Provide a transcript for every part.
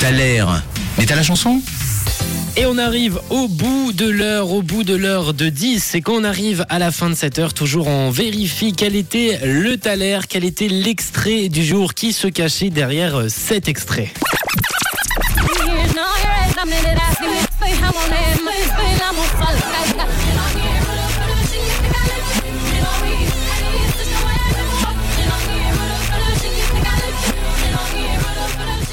T'as l'air. Mais t'as la chanson Et on arrive au bout de l'heure, au bout de l'heure de 10. Et quand on arrive à la fin de cette heure, toujours on vérifie quel était le taler, quel était l'extrait du jour qui se cachait derrière cet extrait.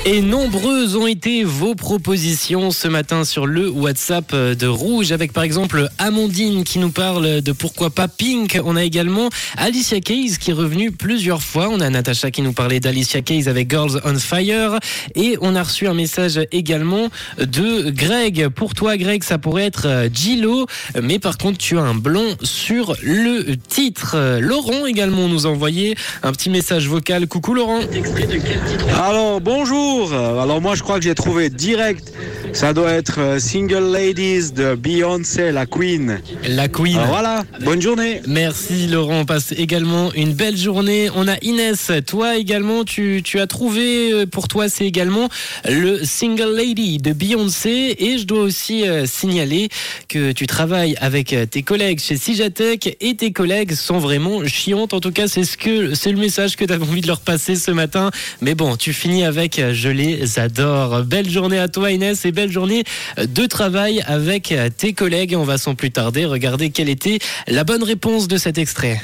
Et nombreuses ont été vos propositions ce matin sur le WhatsApp de Rouge, avec par exemple Amandine qui nous parle de pourquoi pas Pink. On a également Alicia Keys qui est revenue plusieurs fois. On a Natacha qui nous parlait d'Alicia Keys avec Girls on Fire. Et on a reçu un message également de Greg. Pour toi, Greg, ça pourrait être Gillo, mais par contre, tu as un blond sur le titre. Laurent également nous a envoyé un petit message vocal. Coucou Laurent. Alors bonjour. Alors moi je crois que j'ai trouvé direct. Ça doit être euh, Single Ladies de Beyoncé, la Queen. La Queen. Alors voilà. Bonne journée. Merci Laurent, on passe également une belle journée. On a Inès, toi également, tu, tu as trouvé euh, pour toi c'est également le Single Lady de Beyoncé et je dois aussi euh, signaler que tu travailles avec tes collègues chez Sijatec et tes collègues sont vraiment chiantes. En tout cas, c'est ce que c'est le message que tu avais envie de leur passer ce matin. Mais bon, tu finis avec je les adore. Belle journée à toi Inès et belle journée de travail avec tes collègues. On va sans plus tarder regarder quelle était la bonne réponse de cet extrait.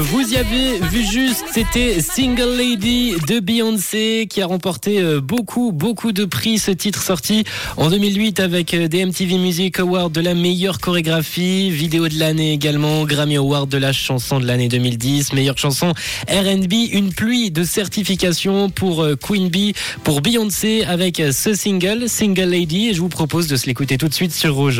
Vous y avez vu juste, c'était Single Lady de Beyoncé qui a remporté euh, beaucoup, beaucoup de prix. Ce titre sorti en 2008 avec euh, des MTV Music Awards de la meilleure chorégraphie, vidéo de l'année également, Grammy Award de la chanson de l'année 2010, meilleure chanson R&B, une pluie de certifications pour euh, Queen Bee, pour Beyoncé avec ce single, Single Lady. Et je vous propose de se l'écouter tout de suite sur Rouge.